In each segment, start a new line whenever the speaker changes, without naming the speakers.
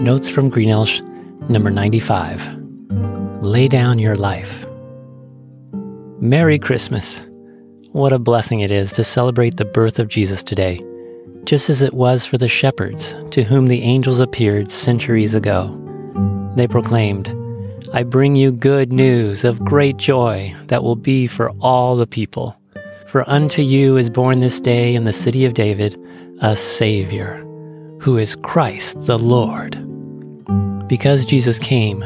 Notes from Greenelsh, number 95. Lay down your life. Merry Christmas! What a blessing it is to celebrate the birth of Jesus today, just as it was for the shepherds to whom the angels appeared centuries ago. They proclaimed, I bring you good news of great joy that will be for all the people. For unto you is born this day in the city of David a Savior, who is Christ the Lord. Because Jesus came,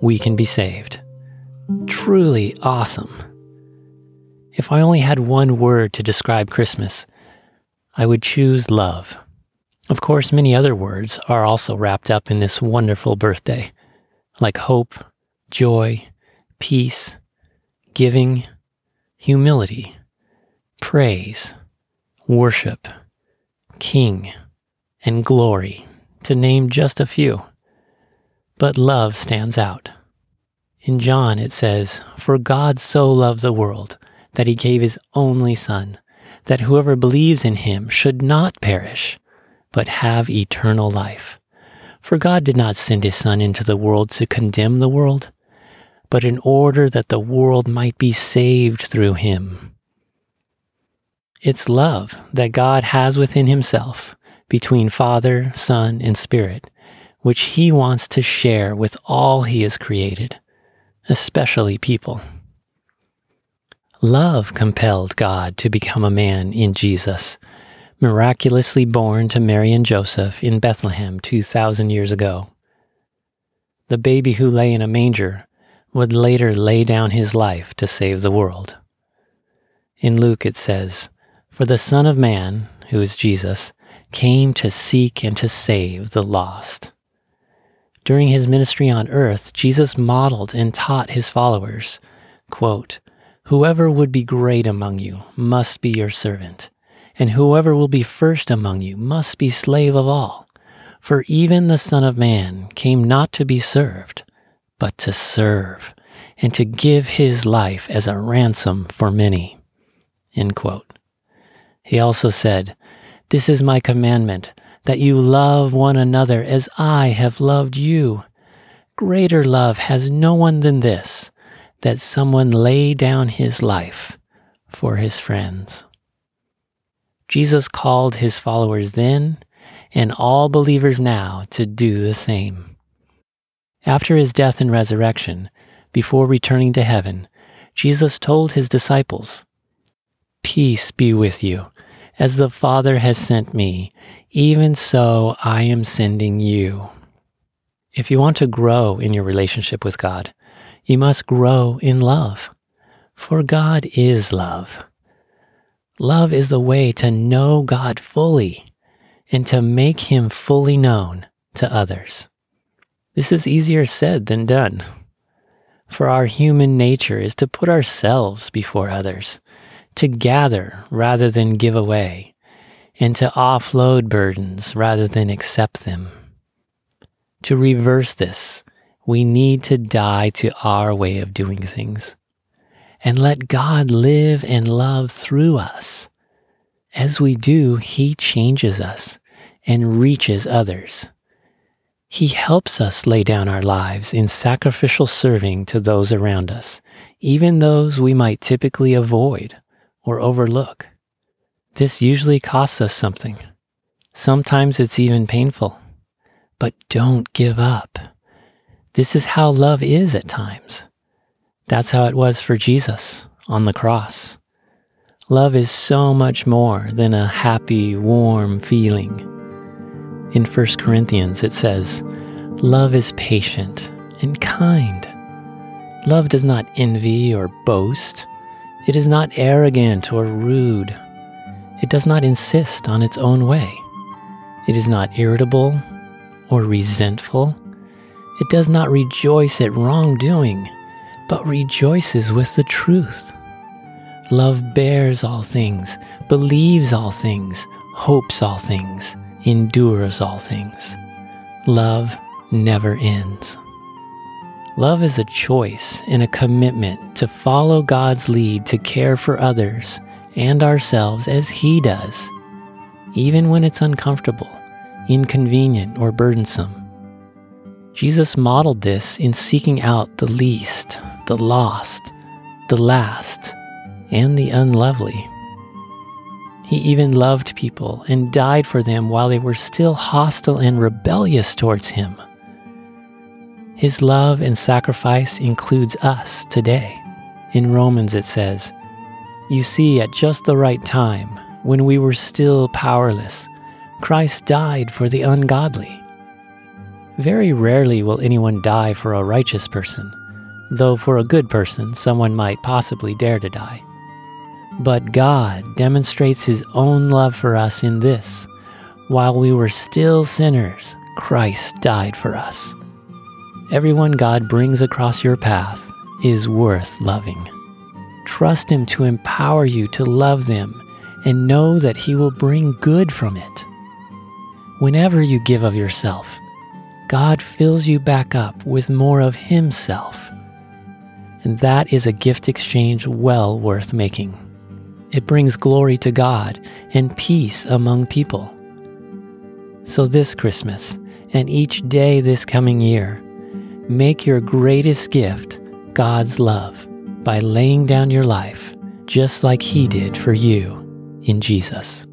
we can be saved. Truly awesome. If I only had one word to describe Christmas, I would choose love. Of course, many other words are also wrapped up in this wonderful birthday, like hope, joy, peace, giving, humility, praise, worship, king, and glory, to name just a few. But love stands out. In John it says, For God so loved the world that he gave his only Son, that whoever believes in him should not perish, but have eternal life. For God did not send his Son into the world to condemn the world, but in order that the world might be saved through him. It's love that God has within himself between Father, Son, and Spirit, which he wants to share with all he has created, especially people. Love compelled God to become a man in Jesus, miraculously born to Mary and Joseph in Bethlehem 2,000 years ago. The baby who lay in a manger would later lay down his life to save the world. In Luke it says, For the Son of Man, who is Jesus, came to seek and to save the lost. During his ministry on earth, Jesus modeled and taught his followers, quote, Whoever would be great among you must be your servant, and whoever will be first among you must be slave of all. For even the Son of Man came not to be served, but to serve, and to give his life as a ransom for many. He also said, This is my commandment, that you love one another as I have loved you. Greater love has no one than this, that someone lay down his life for his friends. Jesus called his followers then and all believers now to do the same. After his death and resurrection, before returning to heaven, Jesus told his disciples, Peace be with you. As the Father has sent me, even so I am sending you. If you want to grow in your relationship with God, you must grow in love. For God is love. Love is the way to know God fully and to make him fully known to others. This is easier said than done. For our human nature is to put ourselves before others, to gather rather than give away, and to offload burdens rather than accept them. To reverse this, we need to die to our way of doing things and let God live and love through us. As we do, He changes us and reaches others. He helps us lay down our lives in sacrificial serving to those around us, even those we might typically avoid or overlook. This usually costs us something. Sometimes it's even painful. But don't give up. This is how love is at times. That's how it was for Jesus on the cross. Love is so much more than a happy, warm feeling. In 1 Corinthians, it says, Love is patient and kind. Love does not envy or boast. It is not arrogant or rude. It does not insist on its own way. It is not irritable or resentful. It does not rejoice at wrongdoing, but rejoices with the truth. Love bears all things, believes all things, hopes all things endures all things. Love never ends. Love is a choice and a commitment to follow God's lead to care for others and ourselves as He does, even when it's uncomfortable, inconvenient, or burdensome. Jesus modeled this in seeking out the least, the lost, the last, and the unlovely. He even loved people and died for them while they were still hostile and rebellious towards him. His love and sacrifice includes us today. In Romans, it says, You see, at just the right time, when we were still powerless, Christ died for the ungodly. Very rarely will anyone die for a righteous person, though for a good person, someone might possibly dare to die. But God demonstrates His own love for us in this while we were still sinners, Christ died for us. Everyone God brings across your path is worth loving. Trust Him to empower you to love them and know that He will bring good from it. Whenever you give of yourself, God fills you back up with more of Himself. And that is a gift exchange well worth making. It brings glory to God and peace among people. So, this Christmas and each day this coming year, make your greatest gift God's love by laying down your life just like He did for you in Jesus.